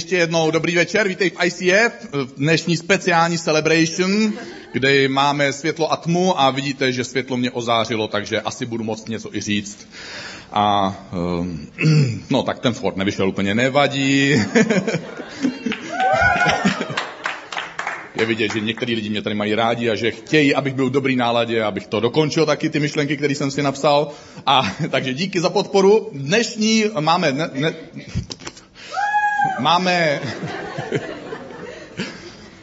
ještě jednou dobrý večer, vítej v ICF, v dnešní speciální celebration, kde máme světlo a tmu a vidíte, že světlo mě ozářilo, takže asi budu moct něco i říct. A no tak ten Ford nevyšel úplně, nevadí. je vidět, že některý lidi mě tady mají rádi a že chtějí, abych byl v dobrý náladě, abych to dokončil taky, ty myšlenky, které jsem si napsal. A takže díky za podporu. Dnešní máme... Ne, ne, máme...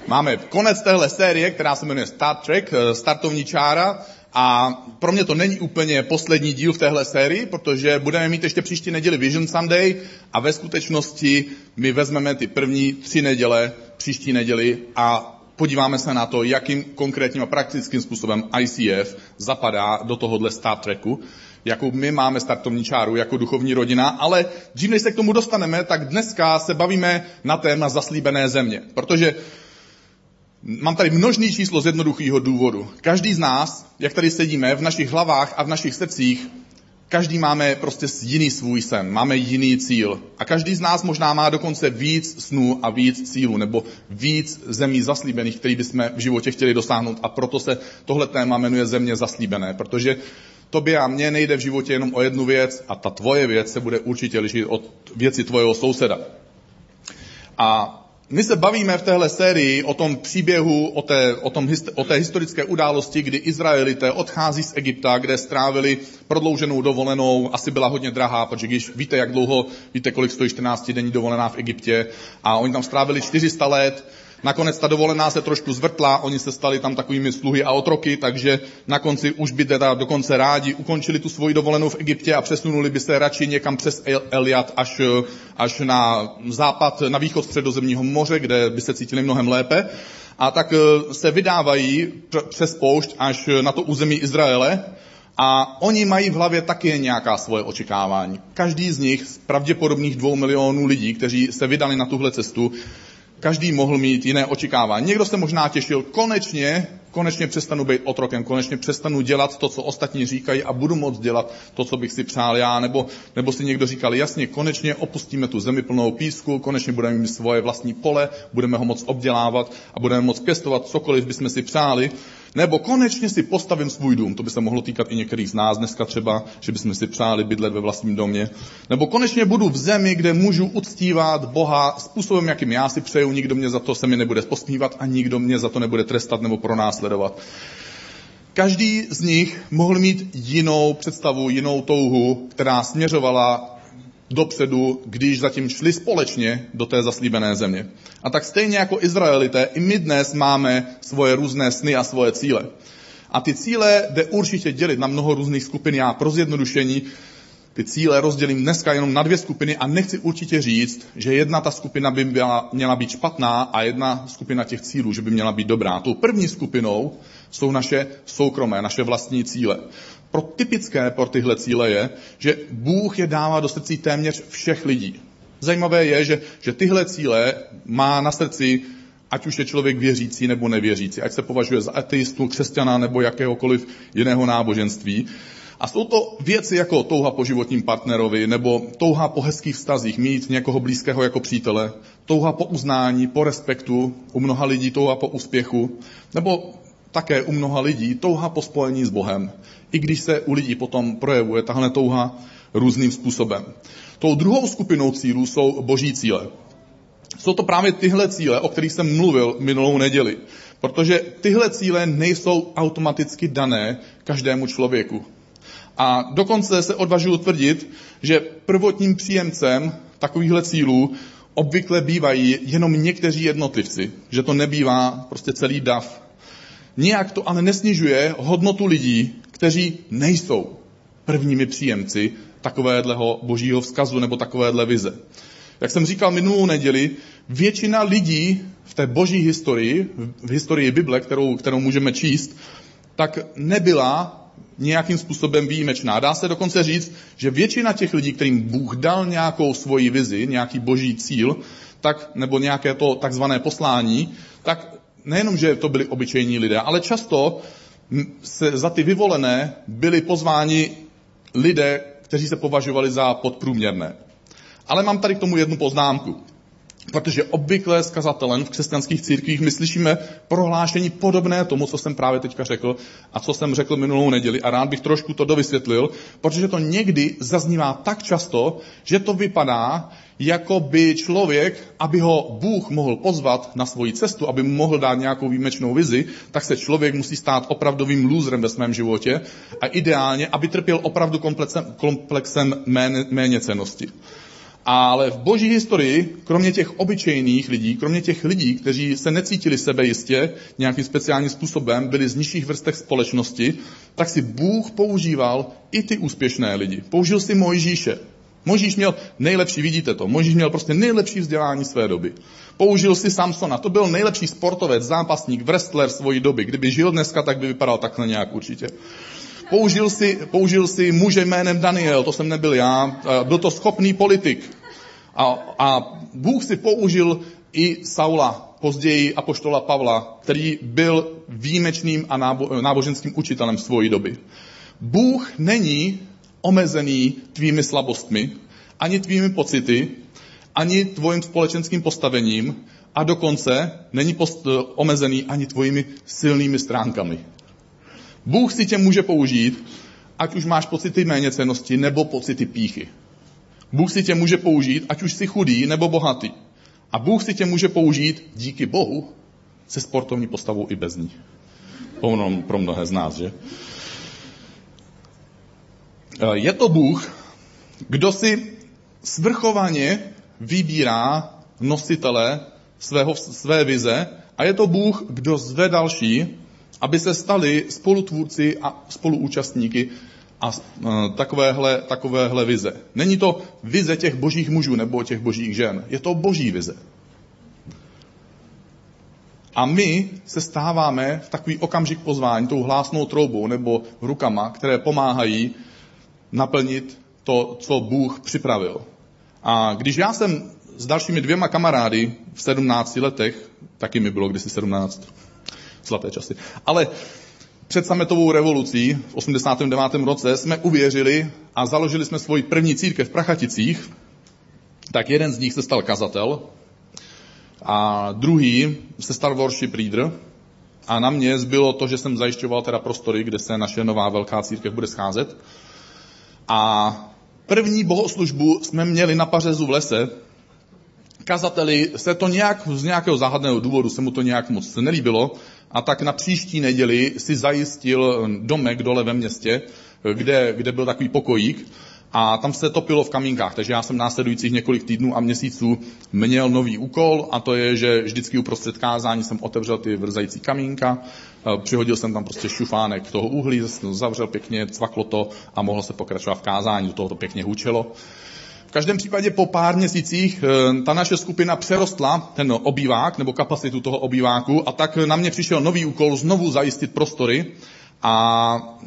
máme konec téhle série, která se jmenuje Star Trek, eh, startovní čára. A pro mě to není úplně poslední díl v téhle sérii, protože budeme mít ještě příští neděli Vision Sunday a ve skutečnosti my vezmeme ty první tři neděle příští neděli a podíváme se na to, jakým konkrétním a praktickým způsobem ICF zapadá do tohohle Star Treku, jakou my máme startovní čáru jako duchovní rodina, ale dřív než se k tomu dostaneme, tak dneska se bavíme na téma zaslíbené země, protože Mám tady množný číslo z jednoduchého důvodu. Každý z nás, jak tady sedíme, v našich hlavách a v našich srdcích Každý máme prostě jiný svůj sen, máme jiný cíl. A každý z nás možná má dokonce víc snů a víc cílů, nebo víc zemí zaslíbených, který bychom v životě chtěli dosáhnout. A proto se tohle téma jmenuje země zaslíbené, protože tobě a mně nejde v životě jenom o jednu věc a ta tvoje věc se bude určitě lišit od věci tvojeho souseda. A my se bavíme v téhle sérii o tom příběhu, o té, o, tom, o té historické události, kdy Izraelité odchází z Egypta, kde strávili prodlouženou dovolenou, asi byla hodně drahá, protože když víte, jak dlouho, víte, kolik stojí 14 denní dovolená v Egyptě, a oni tam strávili 400 let, Nakonec ta dovolená se trošku zvrtla, oni se stali tam takovými sluhy a otroky, takže na konci už by teda dokonce rádi ukončili tu svoji dovolenou v Egyptě a přesunuli by se radši někam přes Eliat až, až na západ, na východ středozemního moře, kde by se cítili mnohem lépe. A tak eh, se vydávají přes poušť až na to území Izraele, a oni mají v hlavě taky nějaká svoje očekávání. Každý z nich, z pravděpodobných dvou milionů lidí, kteří se vydali na tuhle cestu, Každý mohl mít jiné očekávání. Někdo se možná těšil, konečně, konečně přestanu být otrokem, konečně přestanu dělat to, co ostatní říkají a budu moct dělat to, co bych si přál já. Nebo, nebo si někdo říkal, jasně, konečně opustíme tu zemi plnou písku, konečně budeme mít svoje vlastní pole, budeme ho moc obdělávat a budeme moc pěstovat cokoliv bychom si přáli. Nebo konečně si postavím svůj dům. To by se mohlo týkat i některých z nás dneska třeba, že bychom si přáli bydlet ve vlastním domě. Nebo konečně budu v zemi, kde můžu uctívat Boha způsobem, jakým já si přeju, nikdo mě za to se mi nebude posmívat a nikdo mě za to nebude trestat nebo pronásledovat. Každý z nich mohl mít jinou představu, jinou touhu, která směřovala dopředu, když zatím šli společně do té zaslíbené země. A tak stejně jako Izraelité, i my dnes máme svoje různé sny a svoje cíle. A ty cíle jde určitě dělit na mnoho různých skupin. Já pro zjednodušení ty cíle rozdělím dneska jenom na dvě skupiny a nechci určitě říct, že jedna ta skupina by byla, měla být špatná a jedna skupina těch cílů, že by měla být dobrá. Tou první skupinou jsou naše soukromé, naše vlastní cíle pro typické pro tyhle cíle je, že Bůh je dává do srdcí téměř všech lidí. Zajímavé je, že, že tyhle cíle má na srdci ať už je člověk věřící nebo nevěřící, ať se považuje za ateistu, křesťana nebo jakéhokoliv jiného náboženství. A jsou to věci jako touha po životním partnerovi, nebo touha po hezkých vztazích, mít někoho blízkého jako přítele, touha po uznání, po respektu, u mnoha lidí touha po úspěchu, nebo také u mnoha lidí touha po spojení s Bohem, i když se u lidí potom projevuje tahle touha různým způsobem. Tou druhou skupinou cílů jsou boží cíle. Jsou to právě tyhle cíle, o kterých jsem mluvil minulou neděli. Protože tyhle cíle nejsou automaticky dané každému člověku. A dokonce se odvažuji tvrdit, že prvotním příjemcem takovýchhle cílů obvykle bývají jenom někteří jednotlivci. Že to nebývá prostě celý dav Nijak to ale nesnižuje hodnotu lidí, kteří nejsou prvními příjemci takovéhleho božího vzkazu nebo takovéhle vize. Jak jsem říkal minulou neděli, většina lidí v té boží historii, v historii Bible, kterou, kterou můžeme číst, tak nebyla nějakým způsobem výjimečná. Dá se dokonce říct, že většina těch lidí, kterým Bůh dal nějakou svoji vizi, nějaký boží cíl, tak, nebo nějaké to takzvané poslání, tak nejenom, že to byli obyčejní lidé, ale často se za ty vyvolené byli pozváni lidé, kteří se považovali za podprůměrné. Ale mám tady k tomu jednu poznámku. Protože obvykle s kazatelem v křesťanských církvích my slyšíme prohlášení podobné tomu, co jsem právě teďka řekl a co jsem řekl minulou neděli. A rád bych trošku to dovysvětlil, protože to někdy zaznívá tak často, že to vypadá, jako by člověk, aby ho Bůh mohl pozvat na svoji cestu, aby mu mohl dát nějakou výjimečnou vizi, tak se člověk musí stát opravdovým lůzrem ve svém životě a ideálně, aby trpěl opravdu komplexem, komplexem méně, méně cenosti. Ale v boží historii, kromě těch obyčejných lidí, kromě těch lidí, kteří se necítili sebe jistě nějakým speciálním způsobem, byli z nižších vrstech společnosti, tak si Bůh používal i ty úspěšné lidi. Použil si Mojžíše. Mojžíš měl nejlepší, vidíte to, Mojžíš měl prostě nejlepší vzdělání své doby. Použil si Samsona, to byl nejlepší sportovec, zápasník, wrestler svojí doby. Kdyby žil dneska, tak by vypadal takhle nějak určitě. Použil si, použil si muže jménem Daniel, to jsem nebyl já, byl to schopný politik. A, a Bůh si použil i Saula, později apoštola Pavla, který byl výjimečným a nábo, náboženským učitelem svojí doby. Bůh není omezený tvými slabostmi, ani tvými pocity, ani tvojím společenským postavením a dokonce není post, omezený ani tvojimi silnými stránkami. Bůh si tě může použít, ať už máš pocity méněcenosti nebo pocity píchy. Bůh si tě může použít, ať už jsi chudý nebo bohatý. A Bůh si tě může použít díky Bohu se sportovní postavou i bez ní. Pro mnohé z nás, že? Eh, je to Bůh, kdo si svrchovaně vybírá nositele svého, své vize a je to Bůh, kdo zve další, aby se stali spolutvůrci a spoluúčastníky a eh, takovéhle, takovéhle vize. Není to vize těch božích mužů nebo těch božích žen. Je to boží vize. A my se stáváme v takový okamžik pozvání tou hlásnou troubou nebo rukama, které pomáhají naplnit to, co Bůh připravil. A když já jsem s dalšími dvěma kamarády v 17 letech, taky mi bylo kdysi 17, zlaté časy, ale před sametovou revolucí v 89. roce jsme uvěřili a založili jsme svoji první církev v Prachaticích, tak jeden z nich se stal kazatel a druhý se stal worship leader a na mě zbylo to, že jsem zajišťoval teda prostory, kde se naše nová velká církev bude scházet. A první bohoslužbu jsme měli na Pařezu v lese. Kazateli se to nějak, z nějakého záhadného důvodu se mu to nějak moc nelíbilo a tak na příští neděli si zajistil domek dole ve městě, kde, kde byl takový pokojík a tam se topilo v kamínkách, takže já jsem následujících několik týdnů a měsíců měl nový úkol a to je, že vždycky uprostřed kázání jsem otevřel ty vrzající kamínka, eh, přihodil jsem tam prostě šufánek toho uhlí, zavřel pěkně, cvaklo to a mohlo se pokračovat v kázání, do toho to pěkně hučelo. V každém případě po pár měsících eh, ta naše skupina přerostla ten obývák nebo kapacitu toho obýváku a tak na mě přišel nový úkol znovu zajistit prostory a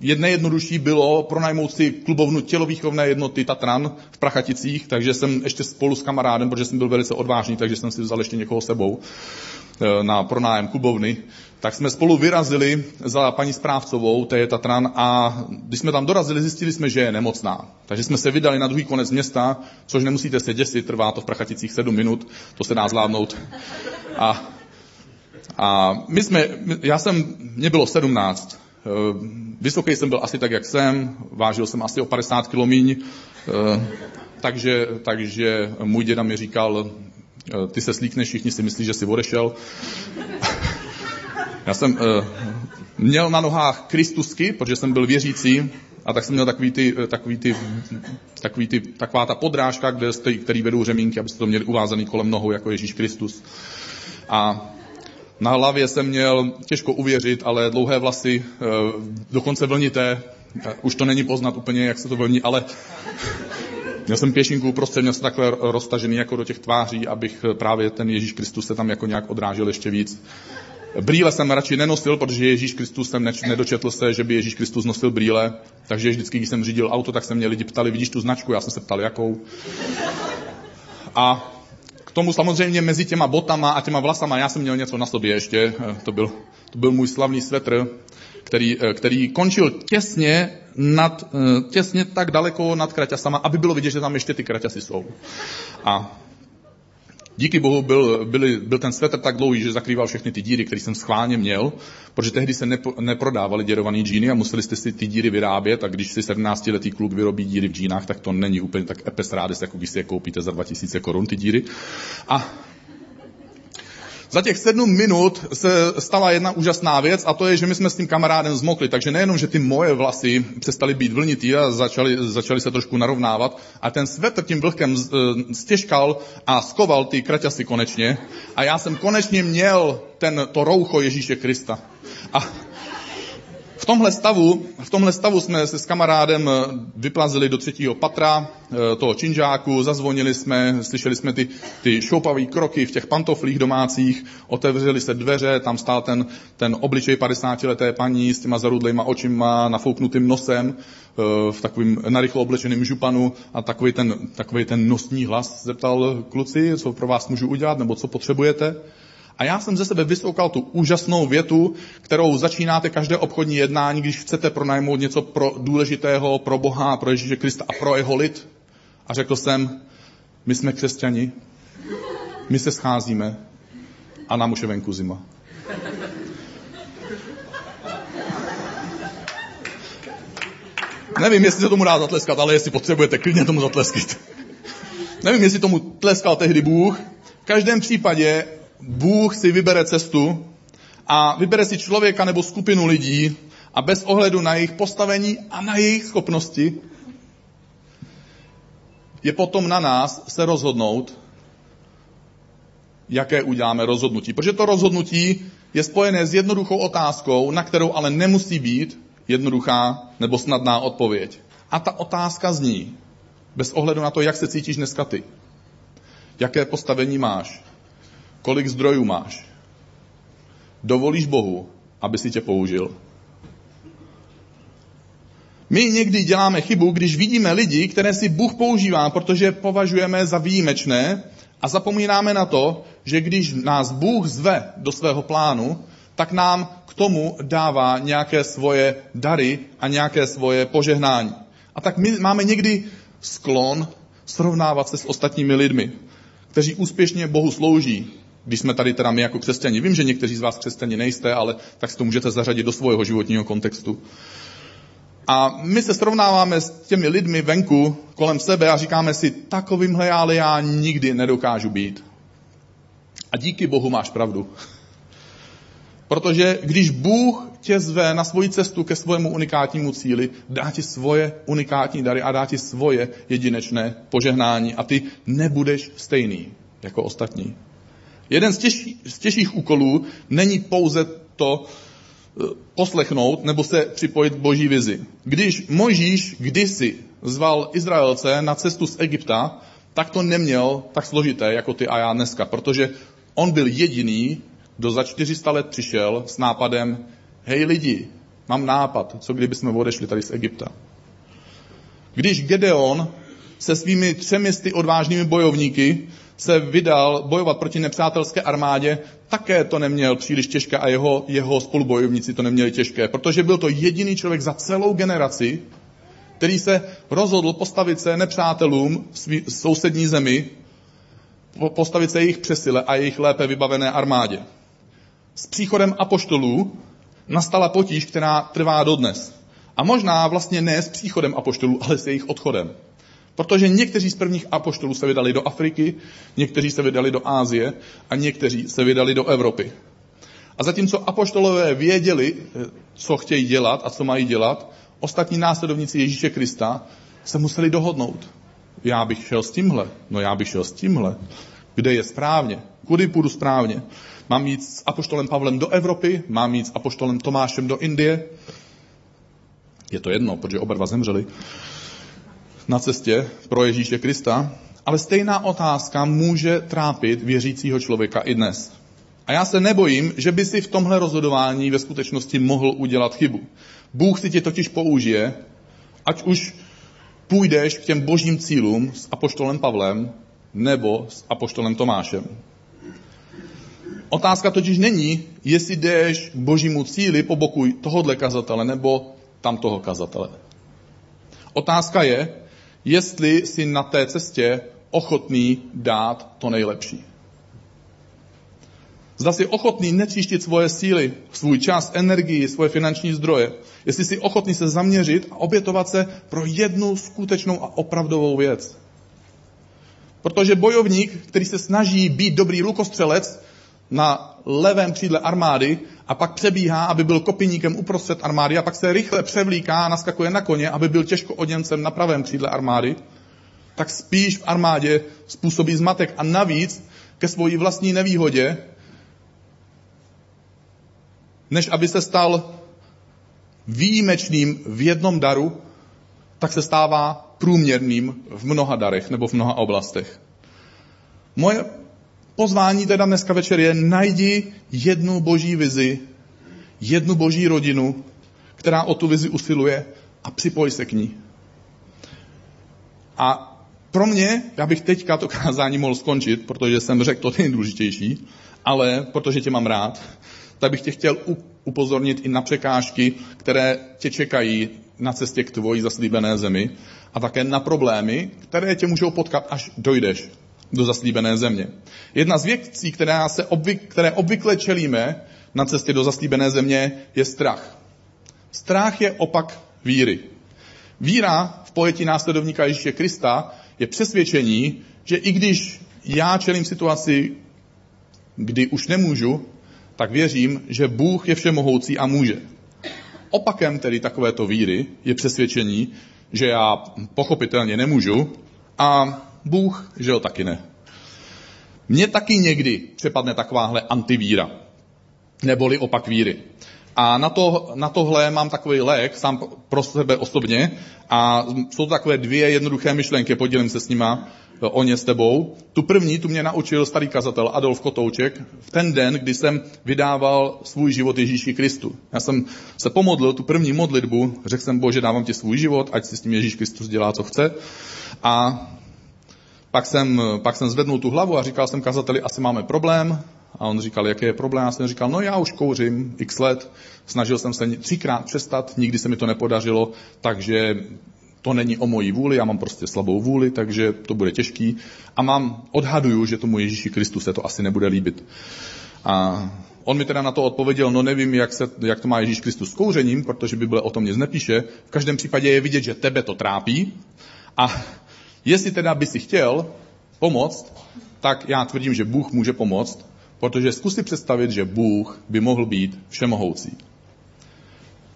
Jedné jednodušší bylo pronajmout si klubovnu tělovýchovné jednoty Tatran v Prachaticích, takže jsem ještě spolu s kamarádem, protože jsem byl velice odvážný, takže jsem si vzal ještě někoho sebou na pronájem klubovny, tak jsme spolu vyrazili za paní správcovou, to je Tatran, a když jsme tam dorazili, zjistili jsme, že je nemocná. Takže jsme se vydali na druhý konec města, což nemusíte se děsit, trvá to v Prachaticích sedm minut, to se dá zvládnout. A, a my jsme, já jsem, mě bylo sedmnáct, Eh, vysoký jsem byl asi tak, jak jsem, vážil jsem asi o 50 kg míň, eh, takže, takže můj děda mi říkal, eh, ty se slíkneš, všichni si myslí, že jsi odešel. Já jsem měl na nohách kristusky, protože jsem byl věřící, a tak jsem měl takový ty, takový ty, takový ty, taková ta podrážka, kde, který vedou řemínky, abyste to měli uvázaný kolem nohou jako Ježíš Kristus. A na hlavě jsem měl těžko uvěřit, ale dlouhé vlasy, eh, dokonce vlnité, eh, už to není poznat úplně, jak se to vlní, ale měl jsem pěšinku uprostřed, měl jsem takhle roztažený jako do těch tváří, abych eh, právě ten Ježíš Kristus se tam jako nějak odrážel ještě víc. Brýle jsem radši nenosil, protože Ježíš Kristus jsem nedočetl se, že by Ježíš Kristus nosil brýle, takže vždycky, když jsem řídil auto, tak se mě lidi ptali, vidíš tu značku, já jsem se ptal, jakou. A tomu samozřejmě mezi těma botama a těma vlasama já jsem měl něco na sobě ještě. Eh, to byl, to byl můj slavný svetr, který, eh, který končil těsně, nad, eh, těsně tak daleko nad kraťasama, aby bylo vidět, že tam ještě ty kraťasy jsou. A Díky bohu byl, byl, byl ten svetr tak dlouhý, že zakrýval všechny ty díry, které jsem schválně měl, protože tehdy se nepo, neprodávali děrovaný džíny a museli jste si ty díry vyrábět a když si 17-letý kluk vyrobí díry v džínách, tak to není úplně tak epes rádis, jako když si je koupíte za 2000 korun ty díry. A za těch sedm minut se stala jedna úžasná věc a to je, že my jsme s tím kamarádem zmokli. Takže nejenom, že ty moje vlasy přestaly být vlnitý a začaly, začaly se trošku narovnávat, a ten svetr tím vlhkem e, stěžkal a skoval ty kraťasy konečně. A já jsem konečně měl ten, to roucho Ježíše Krista. A v tomhle stavu, v tomhle stavu jsme se s kamarádem eh, vyplazili do třetího patra eh, toho činžáku, zazvonili jsme, slyšeli jsme ty, ty šoupavé kroky v těch pantoflích domácích, otevřeli se dveře, tam stál ten, ten obličej 50-leté paní s těma zarudlejma očima, nafouknutým nosem, eh, v takovým narychlo oblečeným županu a takový ten, takový ten nosní hlas zeptal kluci, co pro vás můžu udělat, nebo co potřebujete. A já jsem ze sebe vysoukal tu úžasnou větu, kterou začínáte každé obchodní jednání, když chcete pronajmout něco pro důležitého, pro Boha, pro Ježíše Krista a pro jeho lid. A řekl jsem, my jsme křesťani, my se scházíme a nám už je venku zima. Nevím, jestli se tomu dá zatleskat, ale jestli potřebujete, klidně tomu zatleskat. Nevím, jestli tomu tleskal tehdy Bůh. V každém případě Bůh si vybere cestu a vybere si člověka nebo skupinu lidí a bez ohledu na jejich postavení a na jejich schopnosti je potom na nás se rozhodnout, jaké uděláme rozhodnutí. Protože to rozhodnutí je spojené s jednoduchou otázkou, na kterou ale nemusí být jednoduchá nebo snadná odpověď. A ta otázka zní, bez ohledu na to, jak se cítíš dneska ty, jaké postavení máš, Kolik zdrojů máš? Dovolíš Bohu, aby si tě použil? My někdy děláme chybu, když vidíme lidi, které si Bůh používá, protože považujeme za výjimečné a zapomínáme na to, že když nás Bůh zve do svého plánu, tak nám k tomu dává nějaké svoje dary a nějaké svoje požehnání. A tak my máme někdy sklon srovnávat se s ostatními lidmi, kteří úspěšně Bohu slouží, když jsme tady teda my jako křesťani. Vím, že někteří z vás křesťani nejste, ale tak si to můžete zařadit do svého životního kontextu. A my se srovnáváme s těmi lidmi venku kolem sebe a říkáme si, takovýmhle ale já nikdy nedokážu být. A díky Bohu máš pravdu. Protože když Bůh tě zve na svoji cestu ke svému unikátnímu cíli, dá ti svoje unikátní dary a dá ti svoje jedinečné požehnání a ty nebudeš stejný jako ostatní. Jeden z, těžší, z těžších úkolů není pouze to e, poslechnout nebo se připojit k boží vizi. Když Mojžíš kdysi zval Izraelce na cestu z Egypta, tak to neměl tak složité jako ty a já dneska, protože on byl jediný, kdo za 400 let přišel s nápadem, hej lidi, mám nápad, co kdyby jsme odešli tady z Egypta. Když Gedeon se svými třemisty odvážnými bojovníky se vydal bojovat proti nepřátelské armádě, také to neměl příliš těžké a jeho, jeho spolubojovníci to neměli těžké, protože byl to jediný člověk za celou generaci, který se rozhodl postavit se nepřátelům v sousední zemi, postavit se jejich přesile a jejich lépe vybavené armádě. S příchodem apoštolů nastala potíž, která trvá dodnes. A možná vlastně ne s příchodem apoštolů, ale s jejich odchodem. Protože někteří z prvních apoštolů se vydali do Afriky, někteří se vydali do Ázie a někteří se vydali do Evropy. A zatímco apoštolové věděli, co chtějí dělat a co mají dělat, ostatní následovníci Ježíše Krista se museli dohodnout. Já bych šel s tímhle, no já bych šel s tímhle. Kde je správně? Kudy půjdu správně? Mám jít s apoštolem Pavlem do Evropy? Mám jít s apoštolem Tomášem do Indie? Je to jedno, protože oba dva zemřeli na cestě pro Ježíše Krista, ale stejná otázka může trápit věřícího člověka i dnes. A já se nebojím, že by si v tomhle rozhodování ve skutečnosti mohl udělat chybu. Bůh si tě totiž použije, ať už půjdeš k těm božím cílům s apoštolem Pavlem nebo s apoštolem Tomášem. Otázka totiž není, jestli jdeš k božímu cíli po boku tohohle kazatele nebo tamtoho kazatele. Otázka je, jestli si na té cestě ochotný dát to nejlepší. Zda jsi ochotný netříštit svoje síly, svůj čas, energii, svoje finanční zdroje. Jestli jsi ochotný se zaměřit a obětovat se pro jednu skutečnou a opravdovou věc. Protože bojovník, který se snaží být dobrý lukostřelec na levém křídle armády a pak přebíhá, aby byl kopiníkem uprostřed armády a pak se rychle převlíká a naskakuje na koně, aby byl těžko oděncem na pravém křídle armády, tak spíš v armádě způsobí zmatek a navíc ke svojí vlastní nevýhodě, než aby se stal výjimečným v jednom daru, tak se stává průměrným v mnoha darech nebo v mnoha oblastech. Moje pozvání teda dneska večer je najdi jednu boží vizi, jednu boží rodinu, která o tu vizi usiluje a připoj se k ní. A pro mě, já bych teďka to kázání mohl skončit, protože jsem řekl to nejdůležitější, ale protože tě mám rád, tak bych tě chtěl upozornit i na překážky, které tě čekají na cestě k tvojí zaslíbené zemi a také na problémy, které tě můžou potkat, až dojdeš do zaslíbené země. Jedna z věcí, které, se obvyk, které obvykle čelíme na cestě do zaslíbené země, je strach. Strach je opak víry. Víra v pojetí následovníka Ježíše Krista je přesvědčení, že i když já čelím situaci, kdy už nemůžu, tak věřím, že Bůh je všemohoucí a může. Opakem tedy takovéto víry je přesvědčení, že já pochopitelně nemůžu a Bůh, že ho taky ne. Mně taky někdy přepadne takováhle antivíra, neboli opak víry. A na, to, na tohle mám takový lék sám pro sebe osobně a jsou to takové dvě jednoduché myšlenky, podělím se s nima o ně s tebou. Tu první, tu mě naučil starý kazatel Adolf Kotouček v ten den, kdy jsem vydával svůj život Ježíši Kristu. Já jsem se pomodlil tu první modlitbu, řekl jsem, Bože, dávám ti svůj život, ať si s tím Ježíš Kristus dělá, co chce. A pak jsem, pak jsem zvednul tu hlavu a říkal jsem kazateli, asi máme problém. A on říkal, jaký je problém? Já jsem říkal, no já už kouřím x let, snažil jsem se třikrát přestat, nikdy se mi to nepodařilo, takže to není o mojí vůli, já mám prostě slabou vůli, takže to bude těžký. A mám, odhaduju, že tomu Ježíši Kristu se to asi nebude líbit. A on mi teda na to odpověděl, no nevím, jak, se, jak to má Ježíš Kristus s kouřením, protože Bible o tom nic nepíše. V každém případě je vidět, že tebe to trápí. A jestli teda by si chtěl pomoct, tak já tvrdím, že Bůh může pomoct, protože zkus si představit, že Bůh by mohl být všemohoucí.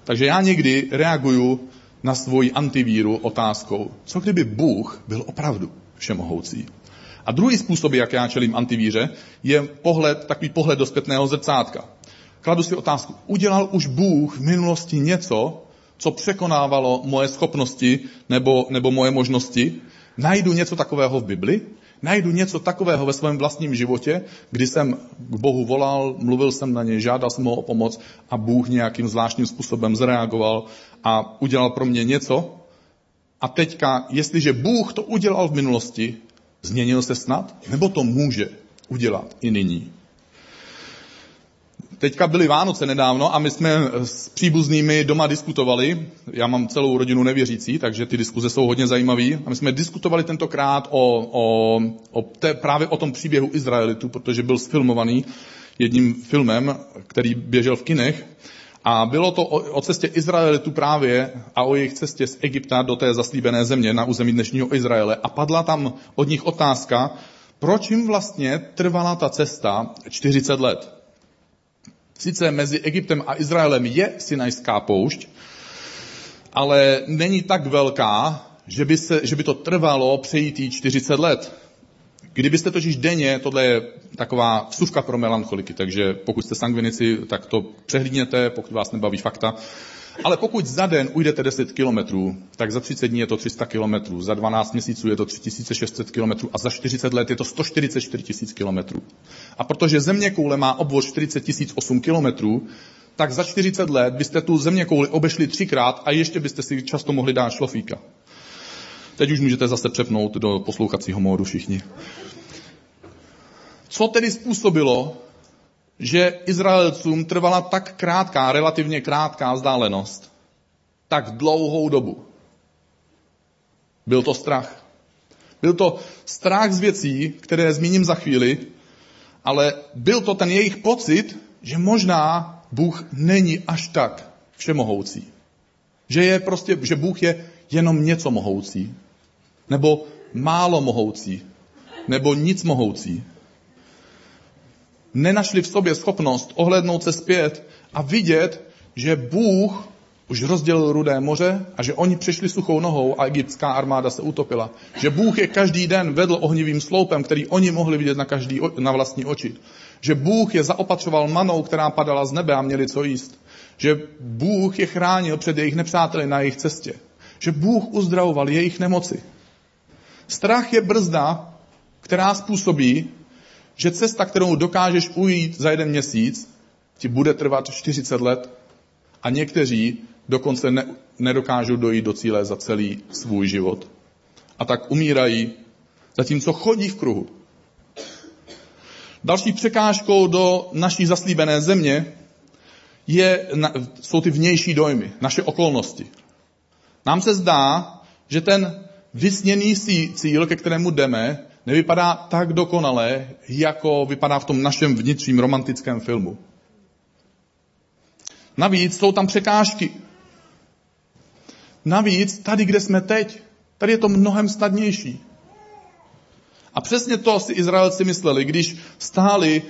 Takže já někdy reaguju na svoji antivíru otázkou, co kdyby Bůh byl opravdu všemohoucí. A druhý způsob, jak já čelím antivíře, je pohled, takový pohled do zpětného zrcátka. Kladu si otázku, udělal už Bůh v minulosti něco, co překonávalo moje schopnosti nebo, nebo moje možnosti? Najdu něco takového v Bibli? najdu něco takového ve svém vlastním životě, kdy jsem k Bohu volal, mluvil jsem na něj, žádal jsem ho o pomoc a Bůh nějakým zvláštním způsobem zareagoval a udělal pro mě něco. A teďka, jestliže Bůh to udělal v minulosti, změnil se snad? Nebo to může udělat i nyní? Teďka byly Vánoce nedávno a my jsme s příbuznými doma diskutovali. Já mám celou rodinu nevěřící, takže ty diskuze jsou hodně zajímavé. A my jsme diskutovali tentokrát o, o, o té, právě o tom příběhu Izraelitu, protože byl sfilmovaný jedním filmem, který běžel v kinech. A bylo to o, o cestě Izraelitu právě a o jejich cestě z Egypta do té zaslíbené země na území dnešního Izraele. A padla tam od nich otázka, proč jim vlastně trvala ta cesta 40 let. Sice mezi Egyptem a Izraelem je Sinajská poušť, ale není tak velká, že by, se, že by to trvalo přejít 40 let. Kdybyste totiž denně, tohle je taková vsuvka pro melancholiky, takže pokud jste sangvinici, tak to přehlídněte, pokud vás nebaví fakta. Ale pokud za den ujdete 10 kilometrů, tak za 30 dní je to 300 kilometrů, za 12 měsíců je to 3600 kilometrů a za 40 let je to 144 000 kilometrů. A protože země koule má obvod 40 008 kilometrů, tak za 40 let byste tu země kouli obešli třikrát a ještě byste si často mohli dát šlofíka. Teď už můžete zase přepnout do poslouchacího módu všichni. Co tedy způsobilo, že Izraelcům trvala tak krátká, relativně krátká vzdálenost, tak dlouhou dobu. Byl to strach. Byl to strach z věcí, které zmíním za chvíli, ale byl to ten jejich pocit, že možná Bůh není až tak všemohoucí. Že, je prostě, že Bůh je jenom něco mohoucí. Nebo málo mohoucí. Nebo nic mohoucí. Nenašli v sobě schopnost ohlednout se zpět a vidět, že Bůh už rozdělil rudé moře a že oni přišli suchou nohou a egyptská armáda se utopila. Že Bůh je každý den vedl ohnivým sloupem, který oni mohli vidět na, každý, na vlastní oči. Že Bůh je zaopatřoval manou, která padala z nebe a měli co jíst. Že Bůh je chránil před jejich nepřáteli na jejich cestě. Že Bůh uzdravoval jejich nemoci. Strach je brzda, která způsobí, že cesta, kterou dokážeš ujít za jeden měsíc, ti bude trvat 40 let a někteří dokonce ne, nedokážou dojít do cíle za celý svůj život. A tak umírají, zatímco chodí v kruhu. Další překážkou do naší zaslíbené země je, jsou ty vnější dojmy, naše okolnosti. Nám se zdá, že ten vysněný cíl, ke kterému jdeme, nevypadá tak dokonale, jako vypadá v tom našem vnitřním romantickém filmu. Navíc jsou tam překážky. Navíc tady, kde jsme teď, tady je to mnohem snadnější. A přesně to si Izraelci mysleli, když stáli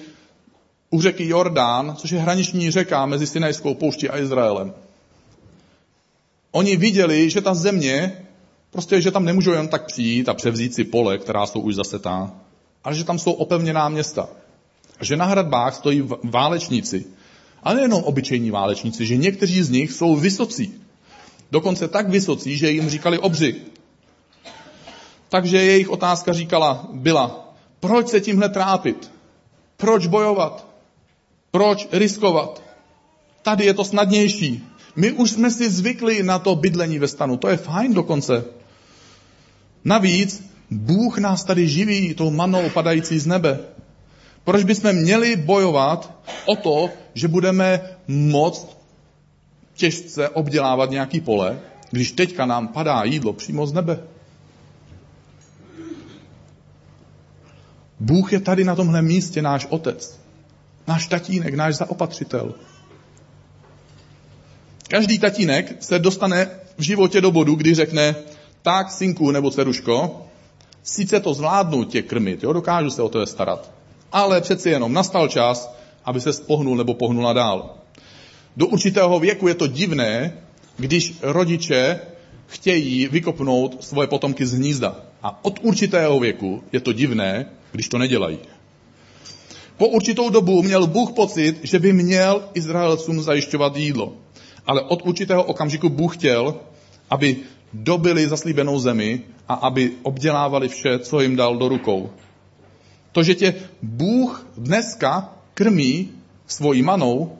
u řeky Jordán, což je hraniční řeka mezi Sinajskou pouští a Izraelem. Oni viděli, že ta země, prostě, že tam nemůžou jen tak přijít a převzít si pole, která jsou už zasetá, ale že tam jsou opevněná města. Že na hradbách stojí válečníci. A nejenom obyčejní válečníci, že někteří z nich jsou vysocí. Dokonce tak vysocí, že jim říkali obři. Takže jejich otázka říkala, byla, proč se tímhle trápit? Proč bojovat? Proč riskovat? Tady je to snadnější. My už jsme si zvykli na to bydlení ve stanu. To je fajn dokonce. Navíc Bůh nás tady živí tou manou padající z nebe. Proč bychom měli bojovat o to, že budeme moct těžce obdělávat nějaký pole, když teďka nám padá jídlo přímo z nebe? Bůh je tady na tomhle místě náš otec, náš tatínek, náš zaopatřitel. Každý tatínek se dostane v životě do bodu, kdy řekne, tak synku nebo dceruško, sice to zvládnu tě krmit, jo, dokážu se o to starat, ale přeci jenom nastal čas, aby se pohnul nebo pohnula dál. Do určitého věku je to divné, když rodiče chtějí vykopnout svoje potomky z hnízda. A od určitého věku je to divné, když to nedělají. Po určitou dobu měl Bůh pocit, že by měl Izraelcům zajišťovat jídlo. Ale od určitého okamžiku Bůh chtěl, aby dobili zaslíbenou zemi a aby obdělávali vše, co jim dal do rukou. To, že tě Bůh dneska krmí svojí manou,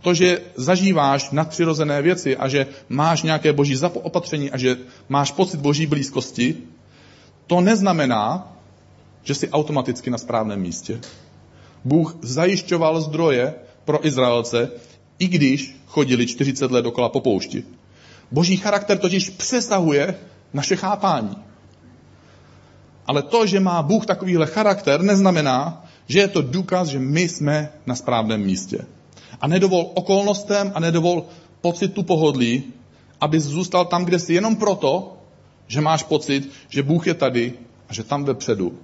to, že zažíváš nadpřirozené věci a že máš nějaké boží opatření a že máš pocit boží blízkosti, to neznamená, že jsi automaticky na správném místě. Bůh zajišťoval zdroje pro Izraelce, i když chodili 40 let dokola po poušti. Boží charakter totiž přesahuje naše chápání. Ale to, že má Bůh takovýhle charakter, neznamená, že je to důkaz, že my jsme na správném místě. A nedovol okolnostem a nedovol pocitu pohodlí, aby zůstal tam, kde jsi, jenom proto, že máš pocit, že Bůh je tady a že tam vepředu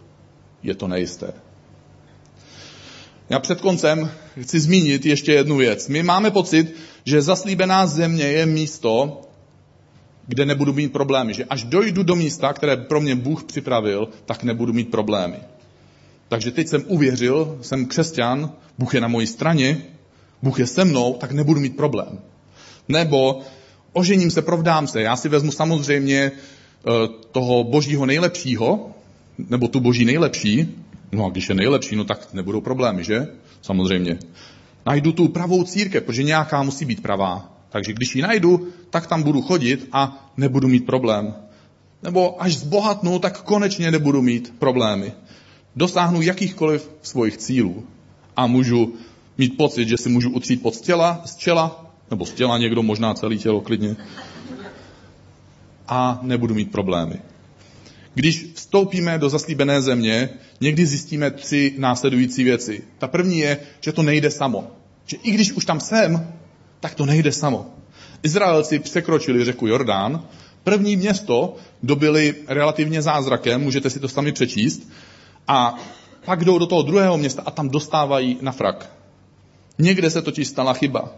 je to nejisté. Já před koncem chci zmínit ještě jednu věc. My máme pocit, že zaslíbená země je místo, kde nebudu mít problémy. Že až dojdu do místa, které pro mě Bůh připravil, tak nebudu mít problémy. Takže teď jsem uvěřil, jsem křesťan, Bůh je na mojí straně, Bůh je se mnou, tak nebudu mít problém. Nebo ožením se, provdám se. Já si vezmu samozřejmě eh, toho božího nejlepšího, nebo tu boží nejlepší, no a když je nejlepší, no tak nebudou problémy, že? Samozřejmě. Najdu tu pravou církev, protože nějaká musí být pravá. Takže když ji najdu, tak tam budu chodit a nebudu mít problém. Nebo až zbohatnu, tak konečně nebudu mít problémy. Dosáhnu jakýchkoliv svojich cílů a můžu mít pocit, že si můžu utřít pod těla, z čela, nebo z těla někdo, možná celý tělo klidně, a nebudu mít problémy. Když vstoupíme do zaslíbené země, někdy zjistíme tři následující věci. Ta první je, že to nejde samo. Že i když už tam jsem, tak to nejde samo. Izraelci překročili řeku Jordán, první město dobili relativně zázrakem, můžete si to sami přečíst, a pak jdou do toho druhého města a tam dostávají na frak. Někde se totiž stala chyba.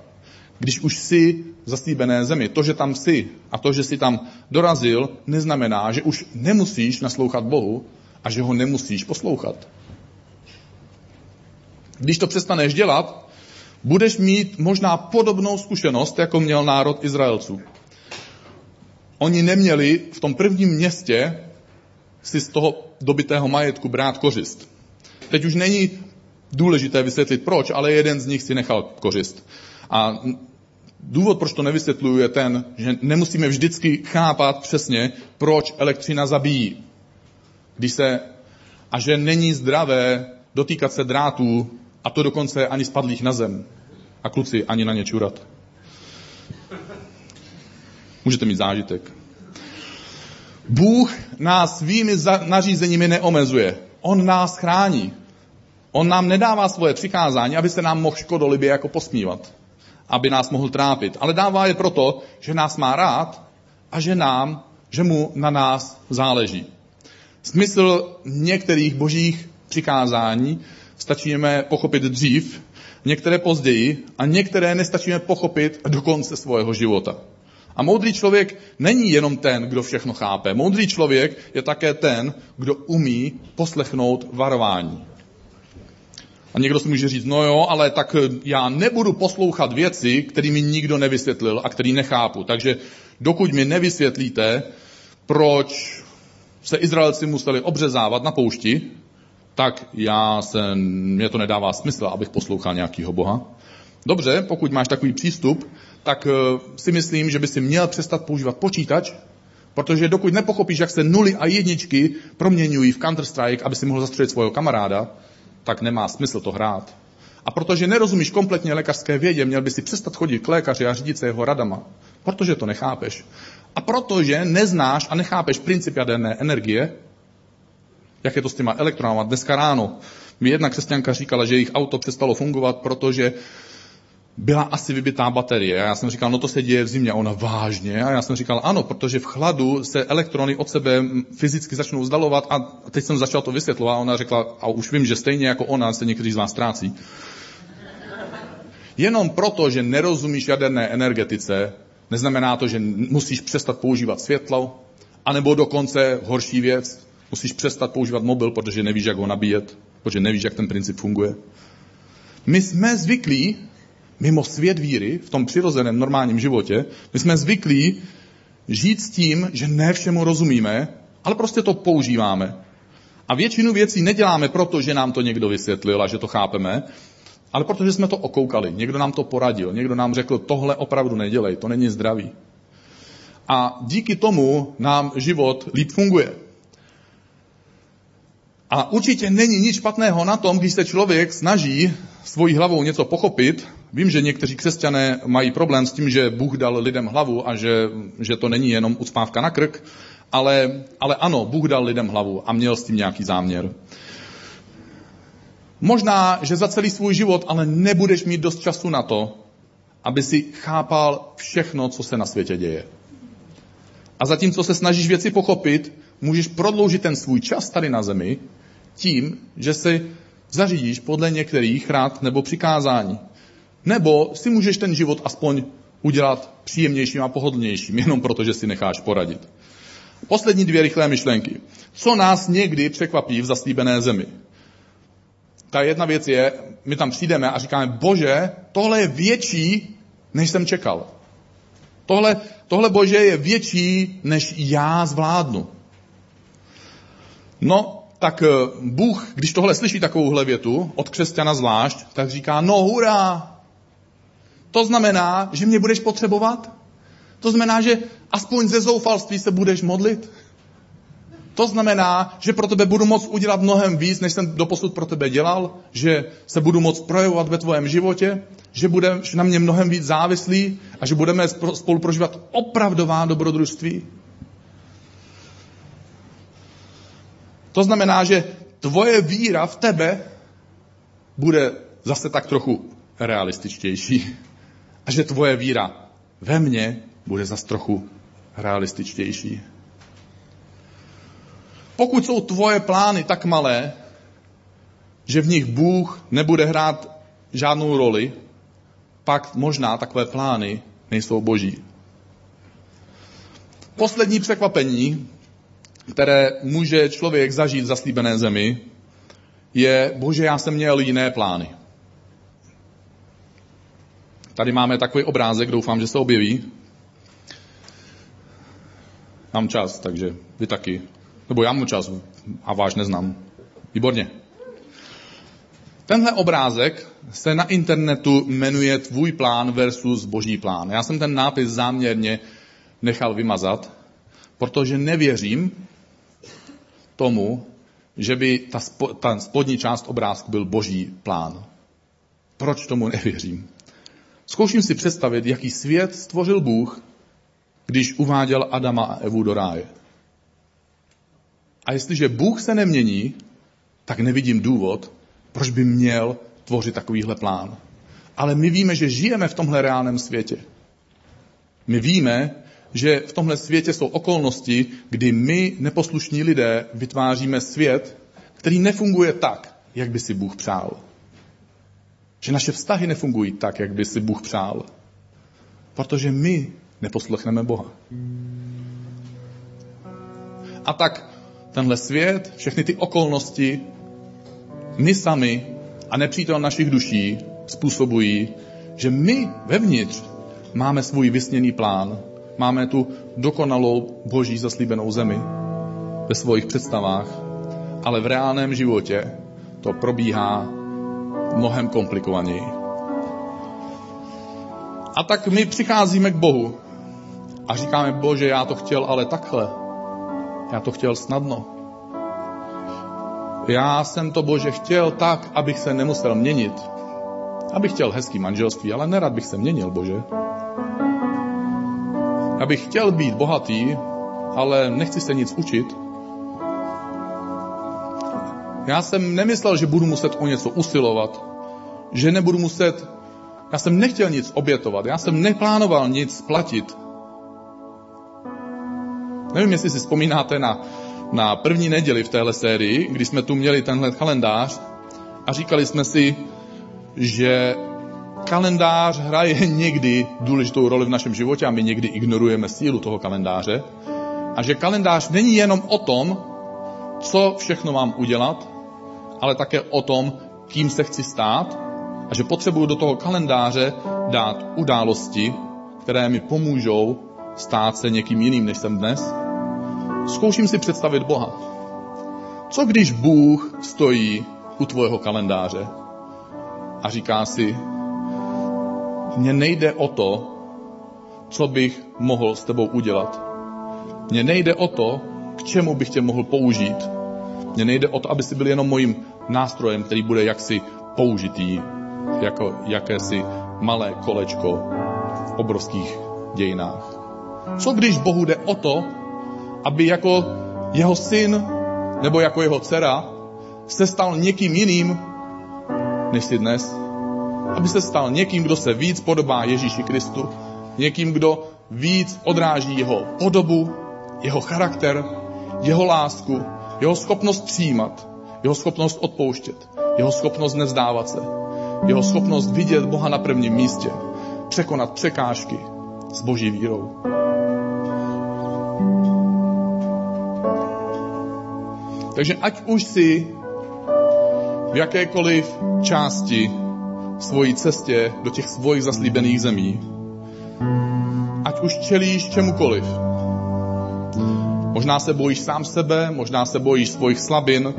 Když už jsi v zaslíbené zemi, to, že tam jsi a to, že jsi tam dorazil, neznamená, že už nemusíš naslouchat Bohu a že ho nemusíš poslouchat. Když to přestaneš dělat, budeš mít možná podobnou zkušenost, jako měl národ Izraelců. Oni neměli v tom prvním městě si z toho dobitého majetku brát kořist. Teď už není důležité vysvětlit proč, ale jeden z nich si nechal kořist. A důvod, proč to nevysvětluju, je ten, že nemusíme vždycky chápat přesně, proč elektřina zabíjí. Když se, a že není zdravé dotýkat se drátů, a to dokonce ani spadlých na zem. A kluci ani na ně čurat. Můžete mít zážitek. Bůh nás svými nařízeními neomezuje. On nás chrání. On nám nedává svoje přikázání, aby se nám mohl škodolibě jako posmívat. Aby nás mohl trápit. Ale dává je proto, že nás má rád a že nám, že mu na nás záleží. Smysl některých božích přikázání stačíme pochopit dřív, některé později a některé nestačíme pochopit do konce svého života. A moudrý člověk není jenom ten, kdo všechno chápe. Moudrý člověk je také ten, kdo umí poslechnout varování. A někdo si může říct, no jo, ale tak já nebudu poslouchat věci, které mi nikdo nevysvětlil a který nechápu. Takže dokud mi nevysvětlíte, proč se Izraelci museli obřezávat na poušti, tak já se, mě to nedává smysl, abych poslouchal nějakého Boha. Dobře, pokud máš takový přístup, tak eh, si myslím, že by si měl přestat používat počítač, protože dokud nepochopíš, jak se nuly a jedničky proměňují v Counter-Strike, aby si mohl zastřelit svého kamaráda, tak nemá smysl to hrát. A protože nerozumíš kompletně lékařské vědě, měl by si přestat chodit k lékaři a řídit se jeho radama. Protože to nechápeš. A protože neznáš a nechápeš princip jaderné energie, jak je to s těma elektronama. Dneska ráno mi jedna křesťanka říkala, že jejich auto přestalo fungovat, protože byla asi vybitá baterie. A já jsem říkal, no to se děje v zimě. Ona vážně. A já jsem říkal, ano, protože v chladu se elektrony od sebe fyzicky začnou vzdalovat. A teď jsem začal to vysvětlovat. A ona řekla, a už vím, že stejně jako ona se někteří z vás ztrácí. Jenom proto, že nerozumíš jaderné energetice, neznamená to, že musíš přestat používat světlo, anebo dokonce horší věc, musíš přestat používat mobil, protože nevíš, jak ho nabíjet, protože nevíš, jak ten princip funguje. My jsme zvyklí mimo svět víry, v tom přirozeném normálním životě, my jsme zvyklí žít s tím, že ne všemu rozumíme, ale prostě to používáme. A většinu věcí neděláme proto, že nám to někdo vysvětlil a že to chápeme, ale protože jsme to okoukali. Někdo nám to poradil, někdo nám řekl, tohle opravdu nedělej, to není zdravý. A díky tomu nám život líp funguje. A určitě není nic špatného na tom, když se člověk snaží svojí hlavou něco pochopit. Vím, že někteří křesťané mají problém s tím, že Bůh dal lidem hlavu a že, že to není jenom ucpávka na krk, ale, ale ano, Bůh dal lidem hlavu a měl s tím nějaký záměr. Možná, že za celý svůj život ale nebudeš mít dost času na to, aby si chápal všechno, co se na světě děje. A zatímco se snažíš věci pochopit, můžeš prodloužit ten svůj čas tady na zemi tím, že si zařídíš podle některých rád nebo přikázání. Nebo si můžeš ten život aspoň udělat příjemnějším a pohodlnějším, jenom proto, že si necháš poradit. Poslední dvě rychlé myšlenky. Co nás někdy překvapí v zaslíbené zemi? Ta jedna věc je, my tam přijdeme a říkáme, bože, tohle je větší, než jsem čekal. Tohle, tohle bože je větší, než já zvládnu. No, tak eh, Bůh, když tohle slyší takovouhle větu, od křesťana zvlášť, tak říká, no hurá, to znamená, že mě budeš potřebovat? To znamená, že aspoň ze zoufalství se budeš modlit? To znamená, že pro tebe budu moct udělat mnohem víc, než jsem doposud pro tebe dělal? Že se budu moct projevovat ve tvém životě? Že budeš na mě mnohem víc závislý? A že budeme spolu prožívat opravdová dobrodružství? To znamená, že tvoje víra v tebe bude zase tak trochu realističtější. A že tvoje víra ve mně bude zase trochu realističtější. Pokud jsou tvoje plány tak malé, že v nich Bůh nebude hrát žádnou roli, pak možná takové plány nejsou boží. Poslední překvapení, které může člověk zažít v zaslíbené zemi, je, bože, já jsem měl jiné plány. Tady máme takový obrázek, doufám, že se objeví. Mám čas, takže vy taky. Nebo já mám čas a váš neznám. Výborně. Tenhle obrázek se na internetu jmenuje Tvůj plán versus Boží plán. Já jsem ten nápis záměrně nechal vymazat, protože nevěřím tomu, že by ta, spo, ta spodní část obrázku byl Boží plán. Proč tomu nevěřím? Zkouším si představit, jaký svět stvořil Bůh, když uváděl Adama a Evu do ráje. A jestliže Bůh se nemění, tak nevidím důvod, proč by měl tvořit takovýhle plán. Ale my víme, že žijeme v tomhle reálném světě. My víme, že v tomhle světě jsou okolnosti, kdy my, neposlušní lidé, vytváříme svět, který nefunguje tak, jak by si Bůh přál. Že naše vztahy nefungují tak, jak by si Bůh přál. Protože my neposlechneme Boha. A tak tenhle svět, všechny ty okolnosti, my sami a nepřítel našich duší způsobují, že my vevnitř máme svůj vysněný plán, máme tu dokonalou boží zaslíbenou zemi ve svých představách, ale v reálném životě to probíhá mnohem komplikovaněji. A tak my přicházíme k Bohu a říkáme, Bože, já to chtěl, ale takhle. Já to chtěl snadno. Já jsem to, Bože, chtěl tak, abych se nemusel měnit. Abych chtěl hezký manželství, ale nerad bych se měnil, Bože. Abych chtěl být bohatý, ale nechci se nic učit. Já jsem nemyslel, že budu muset o něco usilovat, že nebudu muset, já jsem nechtěl nic obětovat, já jsem neplánoval nic platit. Nevím, jestli si vzpomínáte na na první neděli v téhle sérii, kdy jsme tu měli tenhle kalendář a říkali jsme si, že kalendář hraje někdy důležitou roli v našem životě a my někdy ignorujeme sílu toho kalendáře. A že kalendář není jenom o tom, co všechno mám udělat, ale také o tom, kým se chci stát a že potřebuju do toho kalendáře dát události, které mi pomůžou stát se někým jiným, než jsem dnes Zkouším si představit Boha. Co když Bůh stojí u tvého kalendáře a říká si, mně nejde o to, co bych mohl s tebou udělat. Mně nejde o to, k čemu bych tě mohl použít. Mně nejde o to, aby si byl jenom mojím nástrojem, který bude jaksi použitý, jako jakési malé kolečko v obrovských dějinách. Co když Bohu jde o to, aby jako jeho syn nebo jako jeho dcera se stal někým jiným, než si dnes. Aby se stal někým, kdo se víc podobá Ježíši Kristu, někým, kdo víc odráží jeho podobu, jeho charakter, jeho lásku, jeho schopnost přijímat, jeho schopnost odpouštět, jeho schopnost nezdávat se, jeho schopnost vidět Boha na prvním místě, překonat překážky s boží vírou. Takže ať už si v jakékoliv části svojí cestě do těch svojich zaslíbených zemí, ať už čelíš čemukoliv. Možná se bojíš sám sebe, možná se bojíš svojich slabin,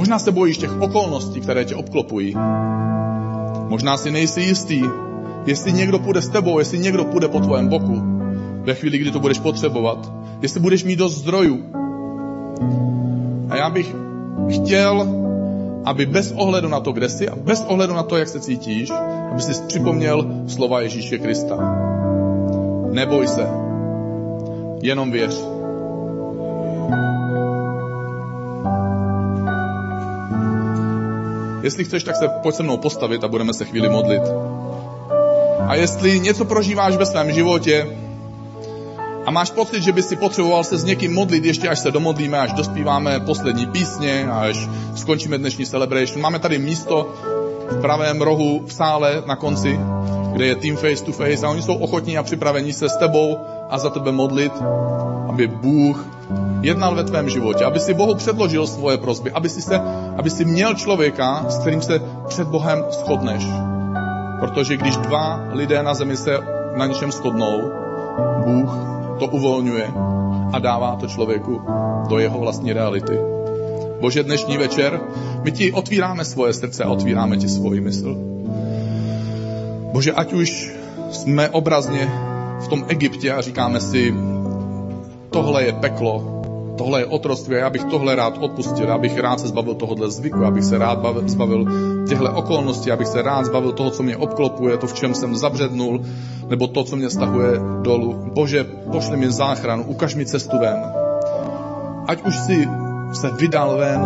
možná se bojíš těch okolností, které tě obklopují. Možná si nejsi jistý, jestli někdo půjde s tebou, jestli někdo půjde po tvém boku, ve chvíli, kdy to budeš potřebovat, jestli budeš mít dost zdrojů, a já bych chtěl, aby bez ohledu na to, kde jsi a bez ohledu na to, jak se cítíš, aby si připomněl slova Ježíše Krista. Neboj se, jenom věř. Jestli chceš, tak se pojď se mnou postavit a budeme se chvíli modlit. A jestli něco prožíváš ve svém životě a máš pocit, že by si potřeboval se s někým modlit, ještě až se domodlíme, až dospíváme poslední písně, až skončíme dnešní celebration. Máme tady místo v pravém rohu v sále na konci, kde je team face to face a oni jsou ochotní a připravení se s tebou a za tebe modlit, aby Bůh jednal ve tvém životě, aby si Bohu předložil svoje prosby, aby si, se, aby si měl člověka, s kterým se před Bohem shodneš. Protože když dva lidé na zemi se na něčem shodnou, Bůh to uvolňuje a dává to člověku do jeho vlastní reality. Bože, dnešní večer my ti otvíráme svoje srdce otvíráme ti svoji mysl. Bože, ať už jsme obrazně v tom Egyptě a říkáme si, tohle je peklo, tohle je otroství, já bych tohle rád odpustil, já bych rád se zbavil tohohle zvyku, já bych se rád bavil, zbavil těchto okolností, já bych se rád zbavil toho, co mě obklopuje, to, v čem jsem zabřednul, nebo to, co mě stahuje dolů. Bože, pošli mi záchranu, ukaž mi cestu ven. Ať už si se vydal ven,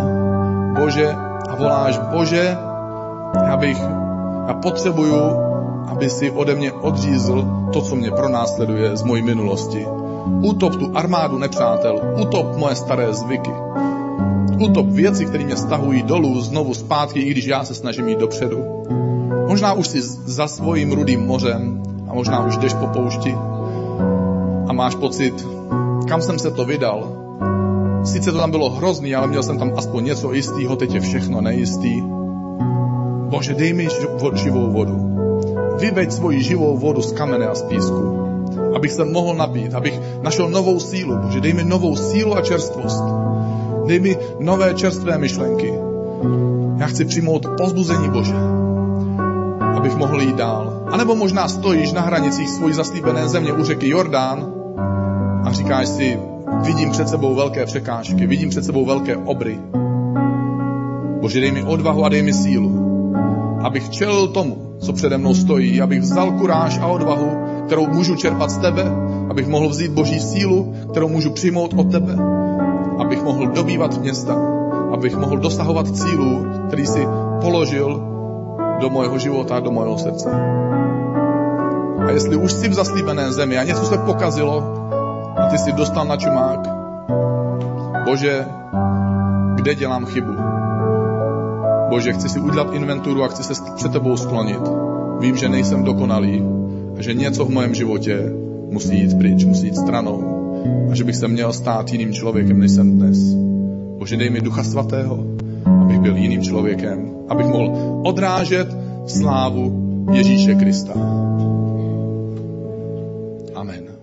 Bože, a voláš, Bože, já bych, já potřebuju, aby si ode mě odřízl to, co mě pronásleduje z mojí minulosti. Utop tu armádu nepřátel, utop moje staré zvyky. Utop věci, které mě stahují dolů, znovu zpátky, i když já se snažím jít dopředu. Možná už si za svým rudým mořem a možná už jdeš po poušti a máš pocit, kam jsem se to vydal. Sice to tam bylo hrozný, ale měl jsem tam aspoň něco jistého, teď je všechno nejistý. Bože, dej mi živou vodu. Vyveď svoji živou vodu z kamene a z písku abych se mohl napít, abych našel novou sílu. Bože, dej mi novou sílu a čerstvost. Dej mi nové čerstvé myšlenky. Já chci přijmout pozbuzení Bože, abych mohl jít dál. A nebo možná stojíš na hranicích svojí zaslíbené země u řeky Jordán a říkáš si, vidím před sebou velké překážky, vidím před sebou velké obry. Bože, dej mi odvahu a dej mi sílu, abych čelil tomu, co přede mnou stojí, abych vzal kuráž a odvahu kterou můžu čerpat z tebe, abych mohl vzít boží sílu, kterou můžu přijmout od tebe, abych mohl dobývat města, abych mohl dosahovat cílů, který si položil do mojeho života, do mojeho srdce. A jestli už jsi v zaslíbené zemi a něco se pokazilo a ty si dostal na čumák, Bože, kde dělám chybu? Bože, chci si udělat inventuru a chci se před tebou sklonit. Vím, že nejsem dokonalý, a že něco v mém životě musí jít pryč, musí jít stranou a že bych se měl stát jiným člověkem, než jsem dnes. Bože, dej mi Ducha Svatého, abych byl jiným člověkem, abych mohl odrážet slávu Ježíše Krista. Amen.